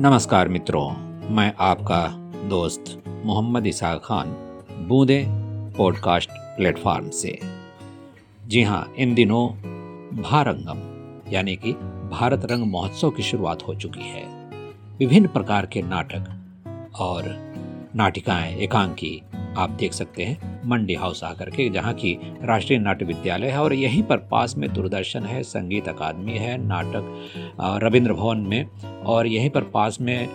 नमस्कार मित्रों, मैं आपका दोस्त मोहम्मद इसा खान, बूंदे पॉडकास्ट प्लेटफॉर्म से। जी हाँ इन दिनों भारंगम, यानी कि भारत रंग महोत्सव की शुरुआत हो चुकी है। विभिन्न प्रकार के नाटक और नाटिकाएँ एकांकी आप देख सकते हैं, मंडी हाउस आकर के जहाँ की राष्ट्रीय नाट्य विद्यालय है और यहीं पर पास में दूरदर्शन है, संगीत अकादमी है, नाटक रविंद्र भवन में और यहीं पर पास में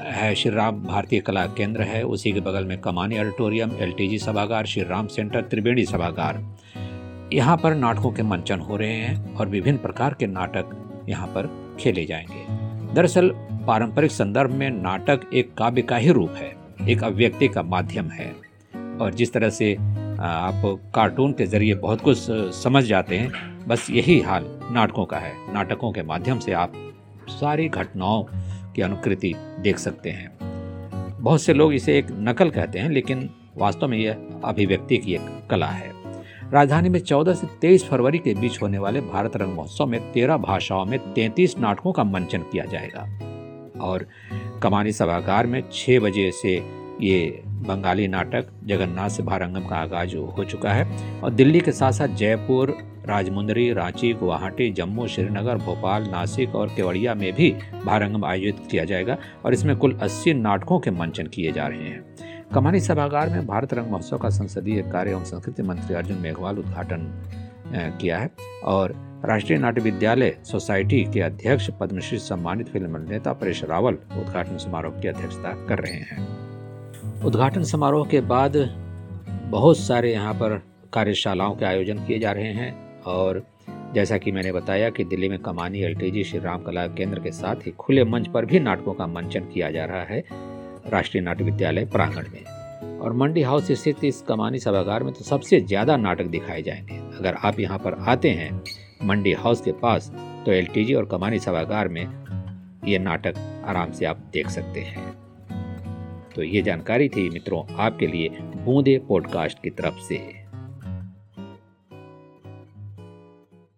है श्री राम भारतीय कला केंद्र है, उसी के बगल में कमानी ऑडिटोरियम, एलटीजी सभागार, श्री राम सेंटर, त्रिवेणी सभागार। यहाँ पर नाटकों के मंचन हो रहे हैं और विभिन्न प्रकार के नाटक यहाँ पर खेले जाएँगे। दरअसल, पारंपरिक संदर्भ में नाटक एक काव्य का ही रूप है, एक अभिव्यक्ति का माध्यम है। और जिस तरह से आप कार्टून के ज़रिए बहुत कुछ समझ जाते हैं, बस यही हाल नाटकों का है। नाटकों के माध्यम से आप सारी घटनाओं की अनुकृति देख सकते हैं। बहुत से लोग इसे एक नकल कहते हैं, लेकिन वास्तव में यह अभिव्यक्ति की एक कला है। राजधानी में 14 से 23 फरवरी के बीच होने वाले भारत रंग महोत्सव में 13 भाषाओं में 33 नाटकों का मंचन किया जाएगा। और कमानी सभागार में 6 बजे से ये बंगाली नाटक जगन्नाथ से भारंगम का आगाज़ हो चुका है। और दिल्ली के साथ साथ जयपुर, राजमुंदरी, रांची, गुवाहाटी, जम्मू, श्रीनगर, भोपाल, नासिक और केवड़िया में भी भारंगम आयोजित किया जाएगा और इसमें कुल 80 नाटकों के मंचन किए जा रहे हैं। कमानी सभागार में भारत रंग महोत्सव का संसदीय कार्य एवं संस्कृति मंत्री अर्जुन मेघवाल उद्घाटन किया है और राष्ट्रीय नाट्य विद्यालय सोसाइटी के अध्यक्ष पद्मश्री सम्मानित फ़िल्म अभिनेता परेश रावल उद्घाटन समारोह की अध्यक्षता कर रहे हैं। उद्घाटन समारोह के बाद बहुत सारे यहाँ पर कार्यशालाओं के आयोजन किए जा रहे हैं और जैसा कि मैंने बताया कि दिल्ली में कमानी एल टी श्री राम कला केंद्र के साथ ही खुले मंच पर भी नाटकों का मंचन किया जा रहा है राष्ट्रीय नाट्य विद्यालय प्रांगण में। और मंडी हाउस स्थित इस कमानी सभागार में तो सबसे ज़्यादा नाटक दिखाए जाएँगे। अगर आप यहाँ पर आते हैं मंडी हाउस के पास तो एलटीजी और कमानी सभागार में ये नाटक आराम से आप देख सकते हैं। तो ये जानकारी थी मित्रों आपके लिए बूंदे पॉडकास्ट की तरफ़ से।